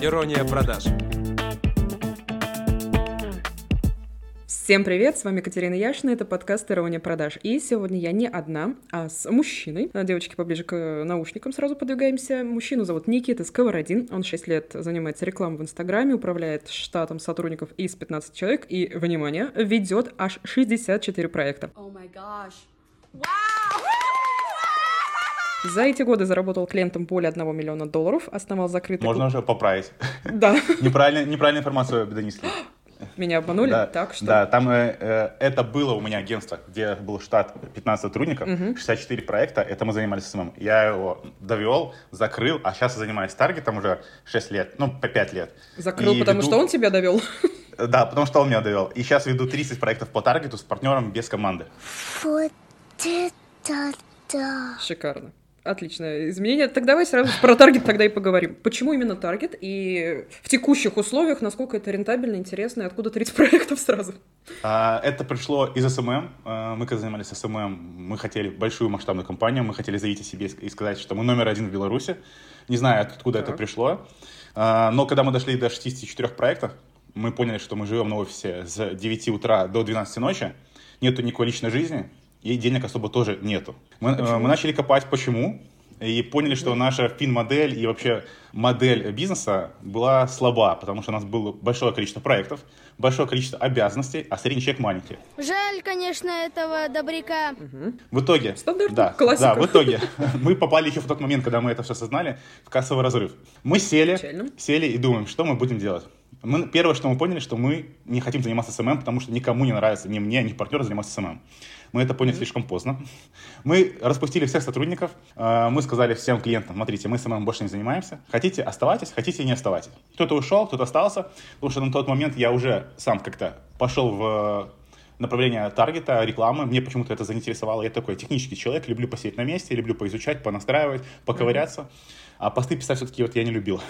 Ирония продаж. Всем привет, с вами Катерина Яшина, это подкаст «Ирония продаж». И сегодня я не одна, а с мужчиной. Девочки, поближе к наушникам сразу подвигаемся. Мужчину зовут Никита Сковородин, он 6 лет занимается рекламой в Инстаграме, управляет штатом сотрудников из 15 человек и, внимание, ведет аж 64 проекта. Oh my gosh. За эти годы заработал клиентам более 1 миллиона долларов, основал закрытый... Можно уже поправить. Да, Неправильно, неправильную информацию донесли. меня обманули, Да, так что... Да, там э, э, это было у меня агентство, где был штат 15 сотрудников, 64 проекта, это мы занимались СММ. Я его довел, закрыл, а сейчас я занимаюсь таргетом уже 6 лет, ну, по 5 лет. Закрыл, И потому веду- что он тебя довел. Да, потому что он меня довел. И сейчас веду 30 проектов по таргету с партнером без команды. Вот это да. Шикарно. Отличное изменение. Так давай сразу про таргет тогда и поговорим. Почему именно таргет? И в текущих условиях, насколько это рентабельно, интересно, и откуда 30 проектов сразу? А, Это пришло из СММ. А, Мы когда занимались СММ, мы хотели большую масштабную компанию, мы хотели заявить о себе и сказать, что мы номер один в Беларуси. Не знаю, откуда это Так. пришло. А, Но когда мы дошли до 64 проектов, мы поняли, что мы живем на офисе с 9 утра до 12 ночи, нету никакой личной жизни, и денег особо тоже нету. Мы, э, мы начали копать, почему, и поняли, что наша фин-модель и вообще модель бизнеса была слаба, потому что у нас было большое количество проектов, большое количество обязанностей, а средний чек маленький. Жаль, конечно, этого добряка. В итоге... Стандартно, да, классика. Да, в итоге мы попали еще в тот момент, когда мы это все осознали, в кассовый разрыв. Мы сели, Печально. сели и думаем, что мы будем делать. Мы, первое, что мы поняли, что мы не хотим заниматься СММ, потому что никому не нравится, ни мне, ни партнеру заниматься СММ. Мы это поняли слишком поздно. Мы распустили всех сотрудников, э, мы сказали всем клиентам, смотрите, мы СММ больше не занимаемся. Хотите, оставайтесь, хотите, не оставайтесь. Кто-то ушел, кто-то остался, потому что на тот момент я уже сам как-то пошел в направление таргета, рекламы. Мне почему-то это заинтересовало. Я такой технический человек, люблю посидеть на месте, люблю поизучать, понастраивать, поковыряться. А посты писать все-таки вот я не любил.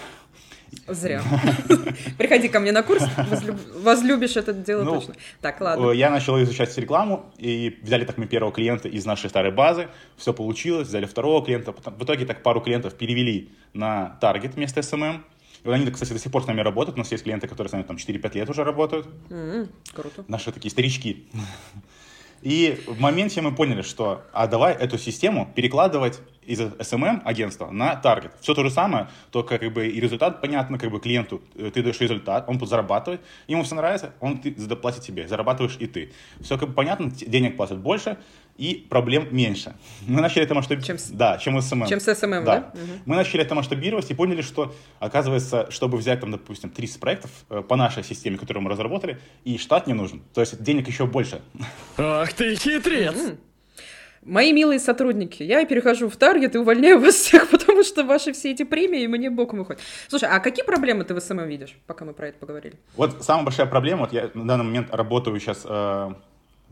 Зря. Приходи ко мне на курс, возлюб- возлюбишь это дело Ну, точно. Так, ладно. Э, Я начал изучать рекламу, и взяли так мы первого клиента из нашей старой базы, все получилось, взяли второго клиента, в итоге так пару клиентов перевели на таргет вместо СММ. И они, кстати, до сих пор с нами работают, у нас есть клиенты, которые с нами там 4-5 лет уже работают, М, Круто. наши такие старички. И в моменте мы поняли, что а давай эту систему перекладывать из SMM агентства на таргет. Все то же самое, только как бы и результат понятно, как бы клиенту э, ты даешь результат, он зарабатывает, ему все нравится, он ты, заплатит тебе, зарабатываешь и ты. Все как бы понятно, денег платят больше и проблем меньше. Мы начали это масштабировать. Чем с- Да, чем SMM. Чем с SMM, да? Мгм. Мы начали это масштабировать и поняли, что, оказывается, чтобы взять, там, допустим, 30 проектов э, по нашей системе, которую мы разработали, и штат не нужен. То есть денег еще больше. Ах ты хитрец! Мои милые сотрудники, я перехожу в таргет и увольняю вас всех, потому что ваши все эти премии мне боком выходят. Слушай, а какие проблемы ты в СММ видишь, пока мы про это поговорили? Вот самая большая проблема, вот я на данный момент работаю сейчас, э,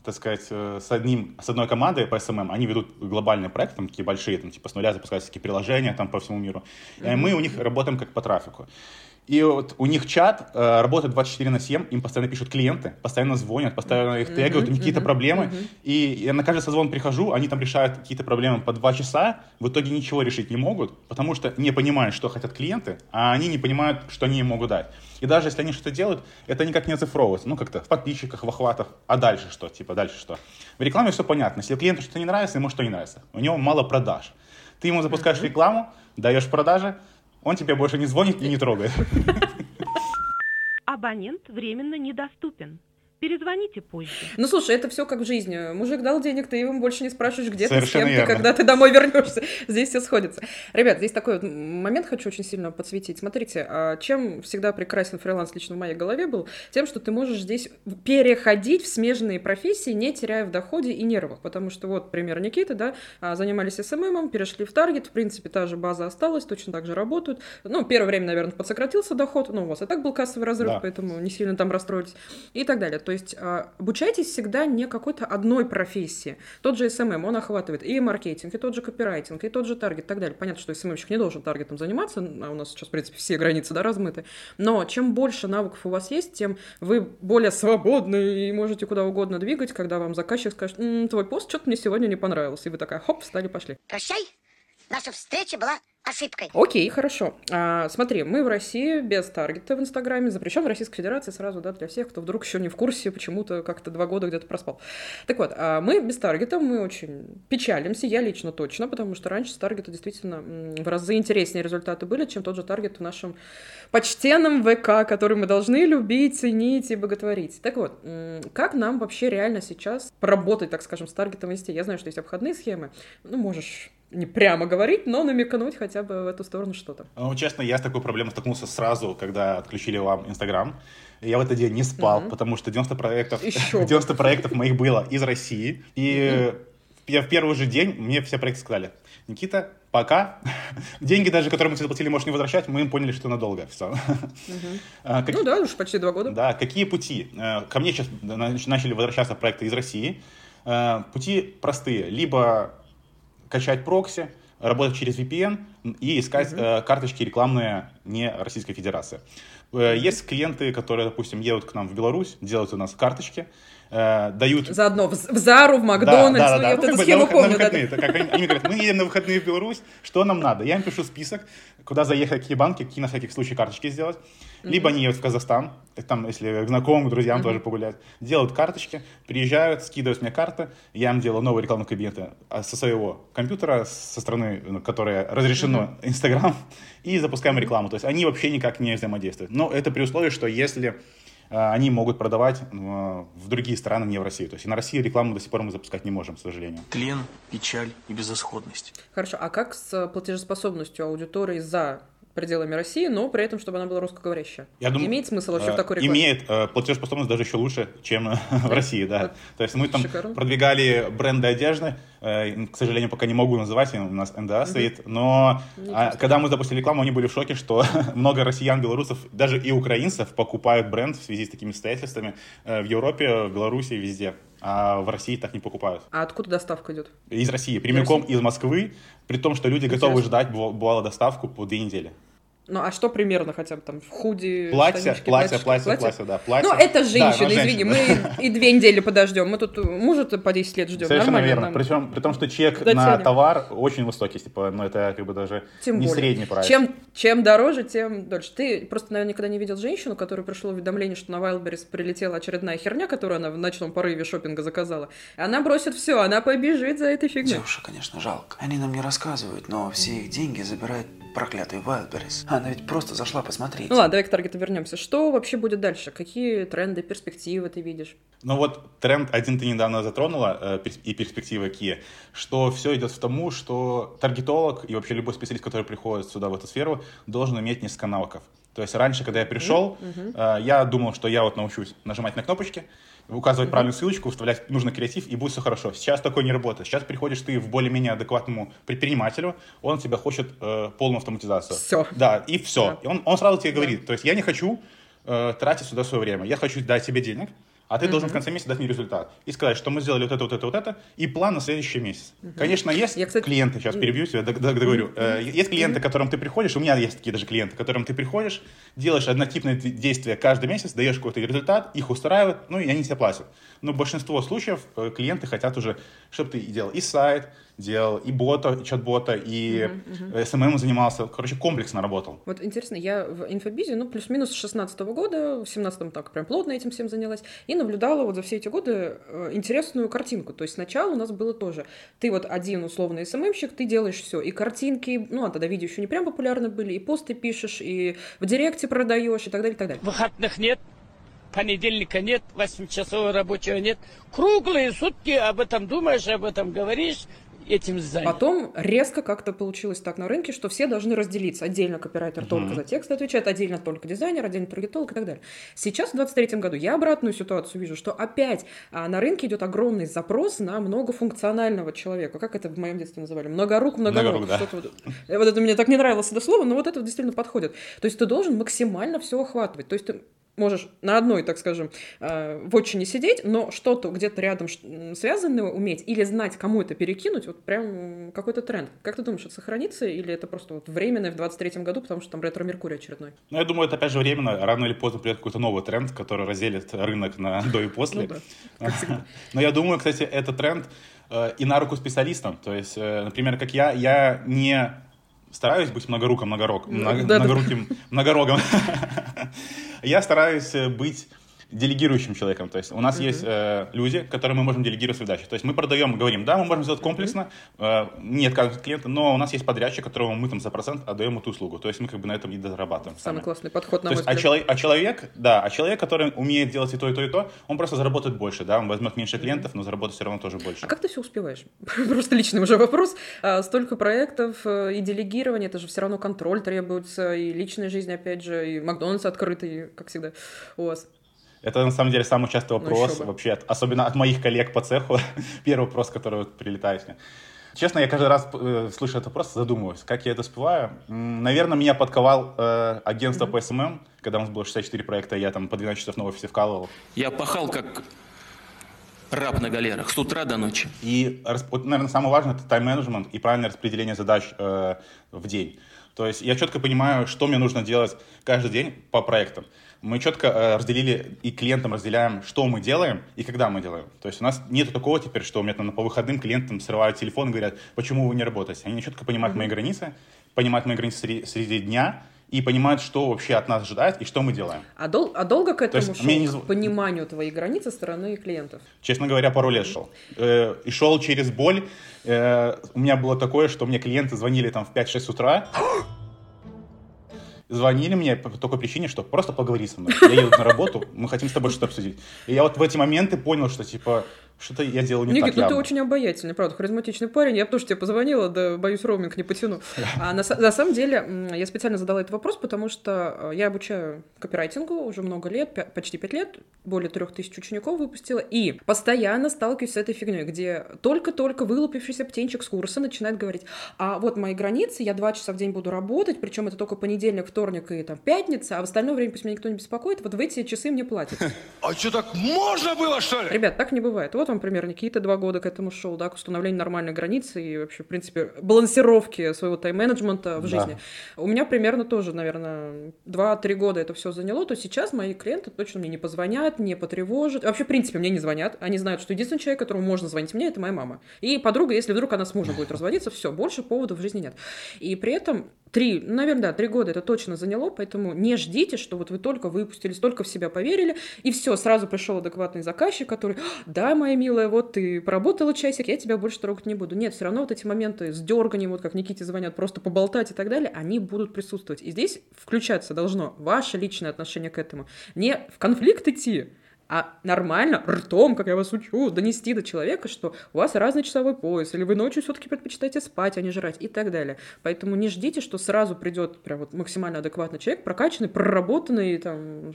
так сказать, э, с, одним, с одной командой по SMM, они ведут глобальные проекты, там такие большие, там типа с нуля запускаются такие приложения там по всему миру. И мы у них работаем как по трафику. И вот у них чат э, работает 24 на 7, им постоянно пишут клиенты, постоянно звонят, постоянно их тегают, у них какие-то проблемы. И я на каждый созвон прихожу, они там решают какие-то проблемы по 2 часа, в итоге ничего решить не могут, потому что не понимают, что хотят клиенты, а они не понимают, что они им могут дать. И даже если они что-то делают, это никак не оцифровывается. Ну, как-то в подписчиках, в охватах. А дальше что? Типа, дальше что? В рекламе все понятно. Если клиенту что-то не нравится, ему что не нравится. У него мало продаж. Ты ему запускаешь рекламу, даешь продажи, он тебе больше не звонит и не трогает. Абонент временно недоступен. Перезвоните позже. Ну, слушай, это все как в жизни. Мужик дал денег, ты его больше не спрашиваешь, где ты, с Совершенно кем ты, верно. когда ты домой вернешься. Здесь все сходится. Ребят, здесь такой вот момент хочу очень сильно подсветить. Смотрите, а чем всегда прекрасен фриланс лично в моей голове был? Тем, что ты можешь здесь переходить в смежные профессии, не теряя в доходе и нервах. Потому что вот пример Никиты, да, а, занимались СММом, перешли в таргет, в принципе, та же база осталась, точно так же работают. Ну, первое время, наверное, подсократился доход, но у вас и так был кассовый разрыв, Да. поэтому не сильно там расстроились и так далее. То есть а, обучайтесь всегда не какой-то одной профессии. Тот же SMM, он охватывает и маркетинг, и тот же копирайтинг, и тот же таргет и так далее. Понятно, что SMM-щик не должен таргетом заниматься, а у нас сейчас, в принципе, все границы да, размыты. Но чем больше навыков у вас есть, тем вы более свободны и можете куда угодно двигать, когда вам заказчик скажет, «М, твой пост что-то мне сегодня не понравился. И вы такая, хоп, встали, пошли. Прощай, Наша встреча была ошибкой. Окей, хорошо. А, смотри, мы в России без таргета в Инстаграме, запрещен в Российской Федерации сразу, да, для всех, кто вдруг еще не в курсе, почему-то как-то два года где-то проспал. Так вот, а мы без таргета, мы очень печалимся, я лично точно, потому что раньше с таргета действительно в разы интереснее результаты были, чем тот же таргет в нашем почтенном ВК, который мы должны любить, ценить и боготворить. Так вот, как нам вообще реально сейчас поработать, так скажем, с таргетом в Инсте? Я знаю, что есть обходные схемы, ну, можешь не прямо говорить, но намекнуть хотя бы в эту сторону что-то. Ну, честно, я с такой проблемой столкнулся сразу, когда отключили вам Инстаграм. Я в этот день не спал, Мгм. потому что 90 проектов, Еще бы. 90 проектов моих было из России. И я в первый же день, мне все проекты сказали, Никита, пока. Деньги даже, которые мы тебе заплатили, можешь не возвращать, мы им поняли, что надолго. Все. А, как- Ну да, уж почти два года. Да, какие пути? Э, Ко мне сейчас начали возвращаться проекты из России. Э, Пути простые. Либо качать прокси, работать через VPN и искать э, карточки рекламные не Российской Федерации. Э, Есть клиенты, которые, допустим, едут к нам в Беларусь, делают у нас карточки, э, дают Заодно в, в Зару, в Макдональдс, да, да, ну, да. я Ну, вот как эту схему на, помню. на да, выходные. Так как они, они говорят, мы едем на выходные в Беларусь, что нам надо? Я им пишу список, куда заехать, какие банки, какие на всякий случай карточки сделать. Либо они едут в Казахстан, так там, если к знакомым, к друзьям тоже погулять, делают карточки, приезжают, скидывают мне карты, я им делаю новые рекламные кабинеты а, со своего компьютера, со стороны, ну, которая разрешено Инстаграм, и запускаем рекламу. То есть они вообще никак не взаимодействуют. Но это при условии, что если э, они могут продавать э, в другие страны, не в Россию. То есть и на России рекламу до сих пор мы запускать не можем, к сожалению. Тлен, печаль и безысходность. Хорошо, а как с платежеспособностью аудитории за пределами России, но при этом, чтобы она была русскоговорящая? Я думаю, Имеет смысл вообще э, в такой рекламе? Имеет э, платежеспособность даже еще лучше, чем э, в России, да. Вот. То есть мы там Шикарно. продвигали бренды одежды, э, к сожалению, пока не могу называть, у нас НДА стоит, но а, когда мы запустили рекламу, они были в шоке, что много россиян, белорусов, даже и украинцев покупают бренд в связи с такими обстоятельствами э, в Европе, в Беларуси, везде. А в России так не покупают. А откуда доставка идет? Из России, прямиком из Москвы, при том, что люди готовы Интересно. ждать, быва- бывало, доставку по две недели. Ну, а что примерно хотя бы там в худи, Платье, штанишки, платье, платьишки, платье, платье, да, платье. Ну, это Да, женщина, ну, извини, женщина. мы и две недели подождем. Мы тут мужа-то по 10 лет ждем. Совершенно Нормально верно. нам. Причем, при том, что чек Дотянем. на товар очень высокий, типа, ну это как бы даже Тем не более. средний прайс. Чем, чем дороже, тем дольше. Ты просто, наверное, никогда не видел женщину, которой пришло уведомление, что на Wildberries прилетела очередная херня, которую она в ночном порыве шопинга заказала. И она бросит все, она побежит за этой фигней. Девушек, конечно, жалко. Они нам не рассказывают, но все их деньги забирает проклятый Wildberries. Она ведь просто зашла посмотреть. Ну ладно, давай к таргету вернемся. Что вообще будет дальше? Какие тренды, перспективы ты видишь? Ну вот тренд один ты недавно затронула, э, и перспективы какие, что все идет к тому, что таргетолог и вообще любой специалист, который приходит сюда, в эту сферу, должен иметь несколько навыков. То есть раньше, когда я пришел, э, я думал, что я вот научусь нажимать на кнопочки, указывать правильную ссылочку, вставлять нужный креатив, и будет все хорошо. Сейчас такое не работает. Сейчас приходишь ты в более-менее адекватному предпринимателю, он тебя хочет э, полную автоматизацию. Всё. Да, и все. Да. И он, он сразу тебе говорит, то есть я не хочу э, тратить сюда свое время, я хочу дать тебе денег, а ты должен в конце месяца дать мне результат. И сказать, что мы сделали вот это, вот это, вот это, и план на следующий месяц. Конечно, есть Я, кстати, клиенты, сейчас перебью тебя, дог- договорю. Э, Есть клиенты, к которым ты приходишь, у меня есть такие даже клиенты, к которым ты приходишь, делаешь однотипные действия каждый месяц, даешь какой-то результат, их устраивает, ну и они тебе платят. Но большинство случаев э, клиенты хотят уже, чтобы ты делал и сайт, делал и бота, и чат-бота, и СММ занимался, короче, комплексно работал. Вот интересно, я в инфобизе, ну, плюс-минус с 16 года, в 17 так прям плотно этим всем занялась, и наблюдала вот за все эти годы э, интересную картинку. То есть сначала у нас было тоже, ты вот один условный СММщик, ты делаешь все, и картинки, ну, а тогда видео еще не прям популярны были, и посты пишешь, и в директе продаешь, и так далее, и так далее. выходных нет, понедельника нет, восьмичасового рабочего нет. Круглые сутки об этом думаешь, об этом говоришь, этим занят. Потом резко как-то получилось так на рынке, что все должны разделиться. Отдельно копирайтер только за текст отвечает, отдельно только дизайнер, отдельно таргетолог и так далее. Сейчас, в 23 году, я обратную ситуацию вижу, что опять а, на рынке идет огромный запрос на многофункционального человека. Как это в моем детстве называли? Многорук, многоног. Многорук, да. Вот, вот это мне так не нравилось это слово, но вот это действительно подходит. То есть ты должен максимально все охватывать. То есть ты можешь на одной, так скажем, э, в не сидеть, но что-то где-то рядом связанное уметь или знать, кому это перекинуть, вот прям какой-то тренд. Как ты думаешь, это сохранится или это просто вот временное в 23-м году, потому что там ретро-меркурий очередной? Ну, я думаю, это опять же временно. Рано или поздно придет какой-то новый тренд, который разделит рынок на до и после. Ну Но я думаю, кстати, это тренд э, и на руку специалистам. То есть, э, например, как я, я не стараюсь быть многоруком, многорог, много- да, да. многоруким, многорогом. Я стараюсь э, быть делегирующим человеком. То есть у нас есть э, люди, которым мы можем делегировать задачи. То есть мы продаем, говорим, да, мы можем сделать комплексно, э, не отказывать от клиента, но у нас есть подрядчик, которому мы там за процент отдаем эту услугу. То есть мы как бы на этом и дозарабатываем. Самый сами. классный подход, на То мой есть, а, человек, а человек, да, а человек, который умеет делать и то, и то, и то, он просто заработает больше, да, он возьмет меньше клиентов, но заработает все равно тоже больше. А как ты все успеваешь? Просто личный уже вопрос. А, Столько проектов э, и делегирование, это же все равно контроль требуется, и личная жизнь, опять же, и Макдональдс открытый, как всегда, у вас. Это на самом деле самый частый Ну, вопрос бы. вообще, от- особенно от моих коллег по цеху. Первый вопрос, который вот прилетает мне. Честно, я каждый раз, э, слыша этот вопрос, задумываюсь, как я это успеваю. Наверное, меня подковал э, агентство по СММ, когда у нас было 64 проекта, я там по 12 часов на офисе вкалывал. Я пахал как раб на галерах с утра до ночи. И, вот, наверное, самое важное это тайм-менеджмент и правильное распределение задач э, в день. То есть я четко понимаю, что мне нужно делать каждый день по проектам. Мы четко э, разделили и клиентам разделяем, что мы делаем и когда мы делаем. То есть у нас нет такого теперь, что у меня там по выходным клиентам срывают телефон и говорят, почему вы не работаете. Они четко понимают мои границы, понимают мои границы среди, среди дня и понимают, что вообще от нас ожидают и что мы делаем. А, дол- а долго к этому есть шел, не к пониманию твоей границы со стороны клиентов? Честно говоря, пару лет шел. Э, и шел через боль. Э, у меня было такое, что мне клиенты звонили там в 5-6 утра. Звонили мне по такой причине, что просто поговори со мной. Я еду на работу, мы хотим с тобой что-то обсудить. И я вот в эти моменты понял, что типа что-то я делал не Никит, так ну ты явно. очень обаятельный, правда, харизматичный парень. Я бы тоже тебе позвонила, да, боюсь, роуминг не потяну. А на, на самом деле, я специально задала этот вопрос, потому что э, я обучаю копирайтингу уже много лет, почти пять лет, более трех тысяч учеников выпустила, и постоянно сталкиваюсь с этой фигней, где только-только вылупившийся птенчик с курса начинает говорить, а вот мои границы, я два часа в день буду работать, причем это только понедельник, вторник и там пятница, а в остальное время пусть меня никто не беспокоит, вот в эти часы мне платят. А что, так можно было, что ли? Ребят, так не бывает. Вот вам пример. Никита два года к этому шел, да, к установлению нормальной границы и вообще, в принципе, балансировки своего тайм-менеджмента в Да. жизни. У меня примерно тоже, наверное, 2-3 года это все заняло, то сейчас мои клиенты точно мне не позвонят, не потревожат. Вообще, в принципе, мне не звонят. Они знают, что единственный человек, которому можно звонить мне, это моя мама. И подруга, если вдруг она с мужем будет разводиться, все, больше поводов в жизни нет. И при этом Три, наверное, да, три года это точно заняло, поэтому не ждите, что вот вы только выпустились, только в себя поверили, и все, сразу пришел адекватный заказчик, который, да, моя милая, вот ты поработала часик, я тебя больше трогать не буду. Нет, все равно вот эти моменты с дерганием, вот как Никите звонят, просто поболтать и так далее, они будут присутствовать. И здесь включаться должно ваше личное отношение к этому. Не в конфликт идти, а нормально, ртом, как я вас учу, донести до человека, что у вас разный часовой пояс, или вы ночью все-таки предпочитаете спать, а не жрать, и так далее. Поэтому не ждите, что сразу придет прям вот максимально адекватный человек, прокачанный, проработанный, там,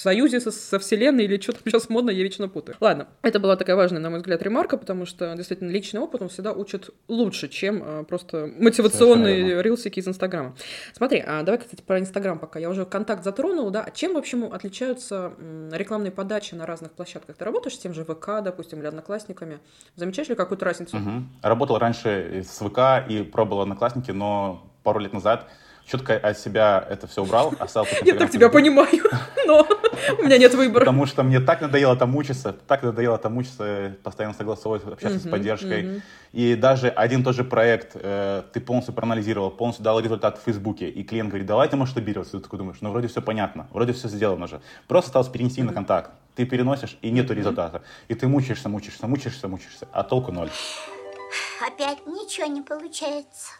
союзе со, со вселенной или что там сейчас модно, я вечно путаю. Ладно, это была такая важная, на мой взгляд, ремарка, потому что действительно личный опыт, он всегда учит лучше, чем э, просто мотивационные рилсики из Инстаграма. Смотри, а давай, кстати, про Инстаграм пока. Я уже контакт затронула, да. А чем, в общем, отличаются рекламные подачи на разных площадках? Ты работаешь с тем же ВК, допустим, или Одноклассниками? Замечаешь ли какую-то разницу? Мгм. Работал раньше с ВК и пробовал Одноклассники, но пару лет назад четко от себя это все убрал, оставил только Я так тебя понимаю, но у меня нет выбора. Потому что мне так надоело там мучиться, так надоело там мучиться, постоянно согласовывать, общаться с поддержкой. И даже один и тот же проект э, ты полностью проанализировал, полностью дал результат в Фейсбуке, и клиент говорит, давай ты масштабироваться. Ты такой думаешь, ну вроде все понятно, вроде все сделано же. Просто осталось перенести на контакт. Ты переносишь, и нету результата. И ты мучаешься, мучаешься, мучаешься, мучаешься, а толку ноль. Опять ничего не получается.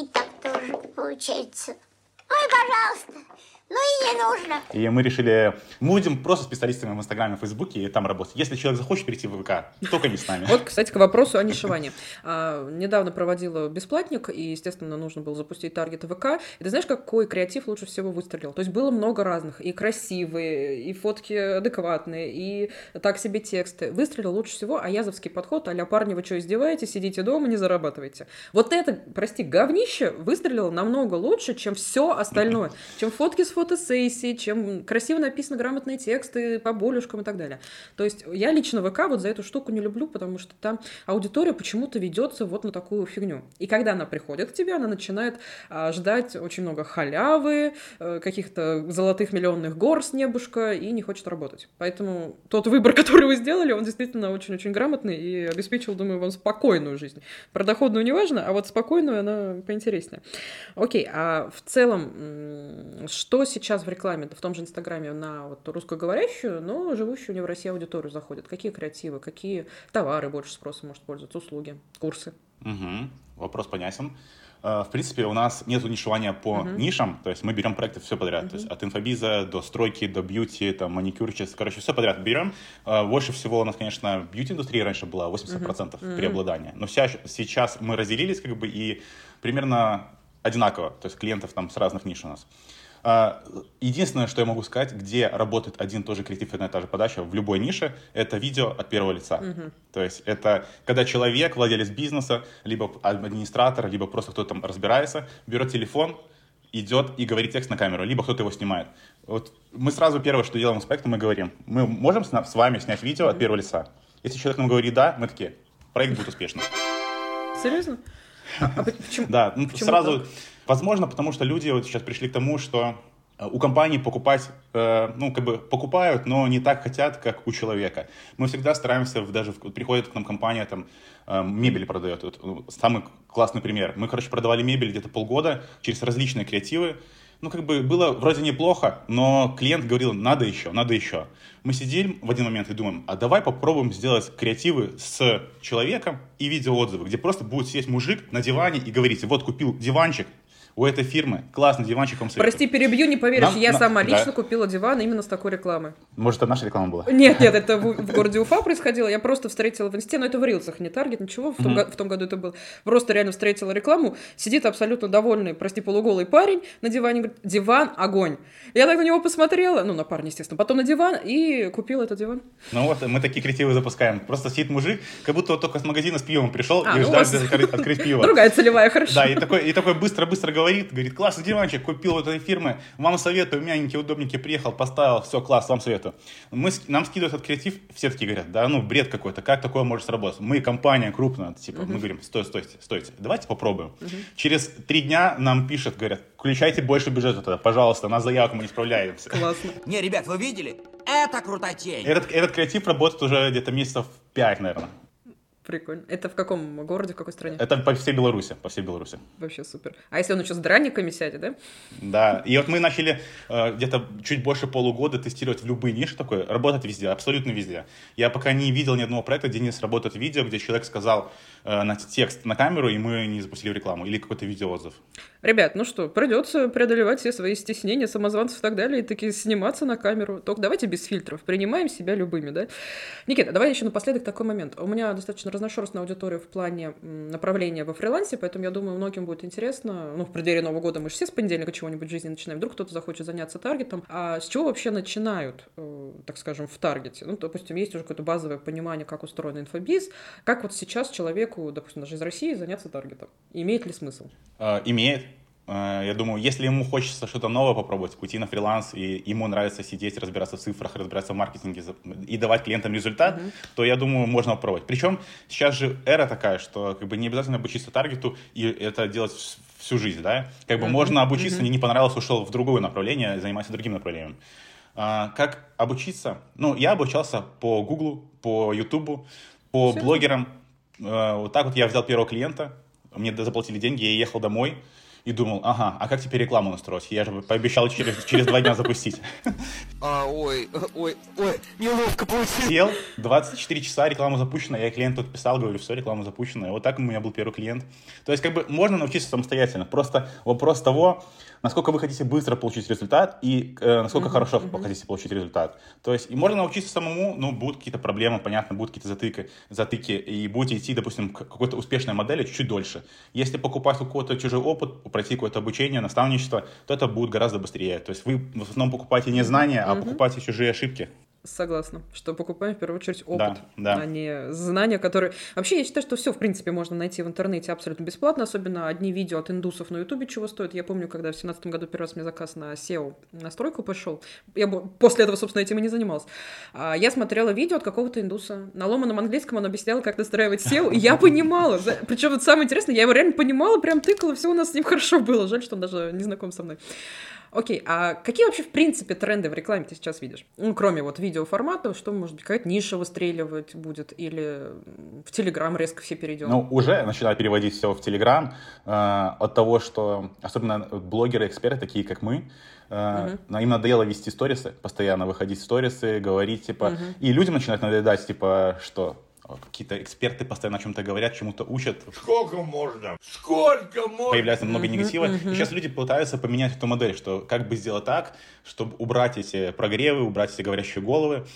И так тоже получается. И пожалуйста. Ну и не нужно. И мы решили, мы будем просто специалистами в Инстаграме, в Фейсбуке и там работать. Если человек захочет перейти в ВК, только не с нами. Вот, кстати, к вопросу о нишевании. А, недавно проводила бесплатник, и, естественно, нужно было запустить таргет ВК. И ты знаешь, какой креатив лучше всего выстрелил? То есть было много разных, и красивые, и фотки адекватные, и так себе тексты. Выстрелил лучше всего аязовский подход, а парни, вы что, издеваетесь, сидите дома, не зарабатываете. Вот это, прости, говнище выстрелило намного лучше, чем все остальное. Чем фотки с фотосессии, чем красиво написаны грамотные тексты по болюшкам и так далее. То есть я лично ВК вот за эту штуку не люблю, потому что там аудитория почему-то ведется вот на такую фигню. И когда она приходит к тебе, она начинает а, ждать очень много халявы, а, каких-то золотых миллионных гор с небушка и не хочет работать. Поэтому тот выбор, который вы сделали, он действительно очень-очень грамотный и обеспечил, думаю, вам спокойную жизнь. Про доходную не важно, а вот спокойную она поинтереснее. Окей, а в целом, что сейчас в рекламе, в том же Инстаграме на вот русскоговорящую, но живущую не в России аудиторию заходит? Какие креативы, какие товары больше спроса может пользоваться, услуги, курсы? Угу. Вопрос понятен. Э, в принципе, у нас нет нишевания по uh-huh. нишам, то есть мы берем проекты все подряд, uh-huh. то есть от инфобиза до стройки, до бьюти, там, маникюр, короче, все подряд берем. Э, больше всего у нас, конечно, бьюти-индустрия раньше была 80% uh-huh. преобладания, но вся, сейчас мы разделились как бы и примерно одинаково, то есть клиентов там с разных ниш у нас. А, единственное, что я могу сказать, где работает один и тот же креатив, одна и та же подача в любой нише, это видео от первого лица. Угу. То есть это когда человек, владелец бизнеса, либо администратор, либо просто кто-то там разбирается, берет телефон, идет и говорит текст на камеру, либо кто-то его снимает. Вот мы сразу первое, что делаем с проектом, мы говорим, мы можем с вами снять видео от первого лица. Если человек нам говорит да, мы такие, проект будет успешным. Серьезно? А, а почему? Да, ну, почему сразу... Так? Возможно, потому что люди вот сейчас пришли к тому, что э, у компаний покупать, э, ну, как бы покупают, но не так хотят, как у человека. Мы всегда стараемся, даже приходит к нам компания, там, э, мебель продает. Вот, ну, самый классный пример. Мы, короче, продавали мебель где-то полгода через различные креативы, ну, как бы было вроде неплохо, но клиент говорил, надо еще, надо еще. Мы сидим в один момент и думаем, а давай попробуем сделать креативы с человеком и видеоотзывы, где просто будет сидеть мужик на диване и говорить, вот купил диванчик, у этой фирмы классный диванчик вам советую. Прости, перебью, не поверишь, нам, я нам, сама да. лично купила диван именно с такой рекламы. Может, это наша реклама была? Нет, нет, это в, в городе Уфа происходило, я просто встретила в инсте, но это в рилсах, не таргет, ничего, в том, mm-hmm. в том году это был. Просто реально встретила рекламу, сидит абсолютно довольный, прости, полуголый парень на диване, говорит, диван, огонь. Я так на него посмотрела, ну, на парня, естественно, потом на диван и купила этот диван. Ну вот, мы такие креативы запускаем. Просто сидит мужик, как будто вот только с магазина с пивом пришел а, и ну ждал, открыть пиво. Другая целевая, хорошо. Да, и такой, и такой быстро-быстро говорит, говорит, классный диванчик, купил вот этой фирмы, вам советую, мягенький, удобненький, приехал, поставил, все, класс, вам советую. Мы, нам скидывают этот креатив, все такие говорят, да, ну, бред какой-то, как такое может сработать? Мы компания крупная, типа, uh-huh. мы говорим, стой, стойте, стойте, давайте попробуем. Uh-huh. Через три дня нам пишут, говорят, включайте больше бюджета тогда, пожалуйста, на заявку мы не справляемся. Классно. Не, ребят, вы видели? Это крутотень. Этот, этот креатив работает уже где-то месяцев пять, наверное. Прикольно. Это в каком городе, в какой стране? Это по всей Беларуси, по всей Беларуси. Вообще супер. А если он еще с драниками сядет, да? Да. И вот мы начали э, где-то чуть больше полугода тестировать в любые ниши такое, работать везде, абсолютно везде. Я пока не видел ни одного проекта, где не сработает видео, где человек сказал э, на текст на камеру, и мы не запустили рекламу, или какой-то видеоотзыв. Ребят, ну что, придется преодолевать все свои стеснения, самозванцев и так далее, и таки сниматься на камеру. Только давайте без фильтров, принимаем себя любыми, да? Никита, давай еще напоследок такой момент. У меня достаточно разношерстная аудитория в плане направления во фрилансе, поэтому я думаю, многим будет интересно. Ну, в преддверии Нового года мы же все с понедельника чего-нибудь в жизни начинаем. Вдруг кто-то захочет заняться таргетом. А с чего вообще начинают, э, так скажем, в таргете? Ну, допустим, есть уже какое-то базовое понимание, как устроен инфобиз. Как вот сейчас человеку, допустим, даже из России заняться таргетом? Имеет ли смысл? А, имеет. Э, я думаю, если ему хочется что-то новое попробовать, уйти на фриланс, и ему нравится сидеть, разбираться в цифрах, разбираться в маркетинге и давать клиентам результат, mm-hmm. то я думаю, можно попробовать. Причем сейчас же эра такая, что как бы не обязательно обучиться таргету и это делать всю жизнь, да? Как бы mm-hmm. можно обучиться, mm-hmm. не понравилось, ушел в другое направление, заниматься другим направлением. А, как обучиться? Ну, я обучался по Гуглу, по Ютубу, по Все. блогерам. А, вот так вот я взял первого клиента, мне заплатили деньги, я ехал домой, и думал, ага, а как теперь рекламу настроить? Я же пообещал через, через два дня запустить. А, ой, ой, ой, неловко получилось. Сел, 24 часа, реклама запущена, я клиенту отписал, говорю, все, реклама запущена. И вот так у меня был первый клиент. То есть, как бы, можно научиться самостоятельно. Просто вопрос того, насколько вы хотите быстро получить результат и э, насколько uh-huh, хорошо uh-huh. вы хотите получить результат. То есть, и можно научиться самому, ну, будут какие-то проблемы, понятно, будут какие-то затыки, затыки, и будете идти, допустим, к какой-то успешной модели чуть-чуть дольше. Если покупать у кого-то чужой опыт, пройти какое-то обучение, наставничество, то это будет гораздо быстрее. То есть вы в основном покупаете не знания, а uh-huh. покупаете чужие ошибки. Согласна, что покупаем в первую очередь опыт, Да, да. а не знания, которые... Вообще, я считаю, что все, в принципе, можно найти в интернете абсолютно бесплатно, особенно одни видео от индусов на ютубе чего стоят. Я помню, когда в семнадцатом году первый раз мне заказ на SEO настройку пошел, я после этого, собственно, этим и не занималась. А, Я смотрела видео от какого-то индуса. На ломаном английском он объяснял, как настраивать SEO, и я понимала. Причем вот самое интересное, я его реально понимала, прям тыкала, все у нас с ним хорошо было. Жаль, что он даже не знаком со мной. Окей, а какие вообще, в принципе, тренды в рекламе ты сейчас видишь? Ну, кроме вот видеоформата, что, может быть, какая-то ниша выстреливать будет, или в Телеграм резко все перейдем? Ну, уже начинают переводить все в Телеграм э, от того, что особенно блогеры, эксперты, такие как мы, э, Мгм. им надоело вести сторисы, постоянно выходить в сторисы, говорить, типа, Мгм. и людям начинают надоедать, типа, что какие-то эксперты постоянно о чем-то говорят, чему-то учат. Сколько можно? Сколько можно? Появляется много Мгм, негатива. мгм. И сейчас люди пытаются поменять эту модель, что как бы сделать так, чтобы убрать эти прогревы, убрать эти говорящие головы.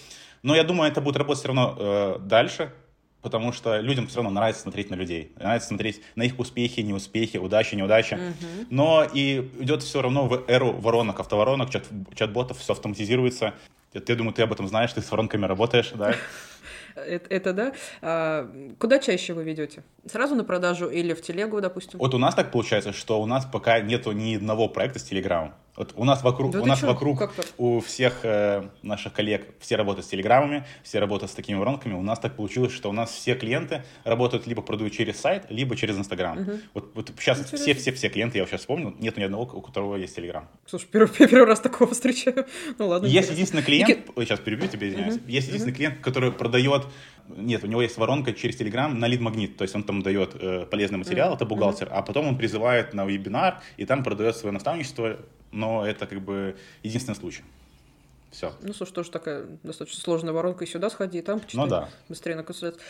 Но я думаю, это будет работать все равно э, дальше, потому что людям все равно нравится смотреть на людей. Нравится смотреть на их успехи, неуспехи, удачи, неудачи. Мгм. Но и идет все равно в эру воронок, автоворонок, чат, чат-ботов, все автоматизируется. Я, я думаю, ты об этом знаешь, ты с воронками работаешь, да? Это, это да. А, куда чаще вы ведете? Сразу на продажу или в телегу, допустим? Вот у нас так получается, что у нас пока нету ни одного проекта с Телеграмом. Вот у нас вокруг, Да у нас чё? вокруг Как у всех э, наших коллег все работают с телеграммами, все работают с такими воронками. У нас так получилось, что у нас все клиенты работают либо продают через сайт, либо через Инстаграм. Мгм. Вот, вот сейчас Интересно. все, все, все клиенты, я сейчас вспомнил, нету ни одного, у которого есть Телеграм. Слушай, первый, первый раз такого встречаю. Ну ладно. Есть интересно. единственный клиент, ой, сейчас перебью тебя, извиняюсь. Мгм. Есть единственный клиент, который продает, нет, у него есть воронка через Телеграм на лид-магнит, то есть он там дает э, полезный материал, Мгм. это бухгалтер, а потом он призывает на вебинар и там продает свое наставничество, но это как бы единственный случай. Все. Ну, слушай, тоже такая достаточно сложная воронка. И сюда сходи, и там почитай. Ну да. Быстрее на консультацию.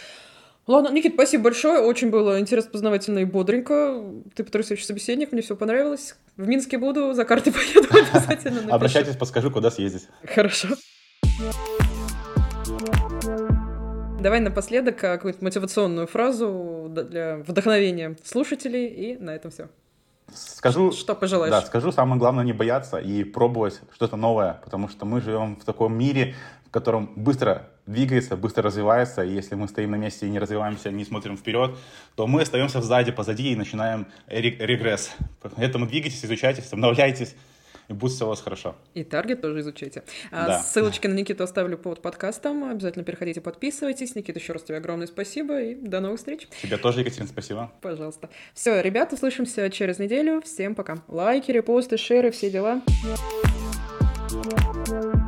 Ладно, Никит, спасибо большое. Очень было интересно, познавательно и бодренько. Ты потрясающий собеседник, мне все понравилось. В Минске буду, за картой поеду обязательно. напишу. Обращайтесь, подскажу, куда съездить. Хорошо. Давай напоследок а, какую-то мотивационную фразу для вдохновения слушателей, и на этом все. Скажу, Что пожелаешь? да, скажу, самое главное не бояться и пробовать что-то новое, потому что мы живем в таком мире, в котором быстро двигается, быстро развивается, и если мы стоим на месте и не развиваемся, не смотрим вперед, то мы остаемся сзади, позади и начинаем ре- регресс. Поэтому двигайтесь, изучайтесь, обновляйтесь, и будет все у вас хорошо. И таргет тоже изучайте. А, Да. Ссылочки на Никиту оставлю под подкастом. Обязательно переходите, подписывайтесь. Никита, еще раз тебе огромное спасибо и до новых встреч. Тебе тоже, Екатерина, спасибо. Пожалуйста. Все, ребята, услышимся через неделю. Всем пока. Лайки, репосты, шеры, все дела. You.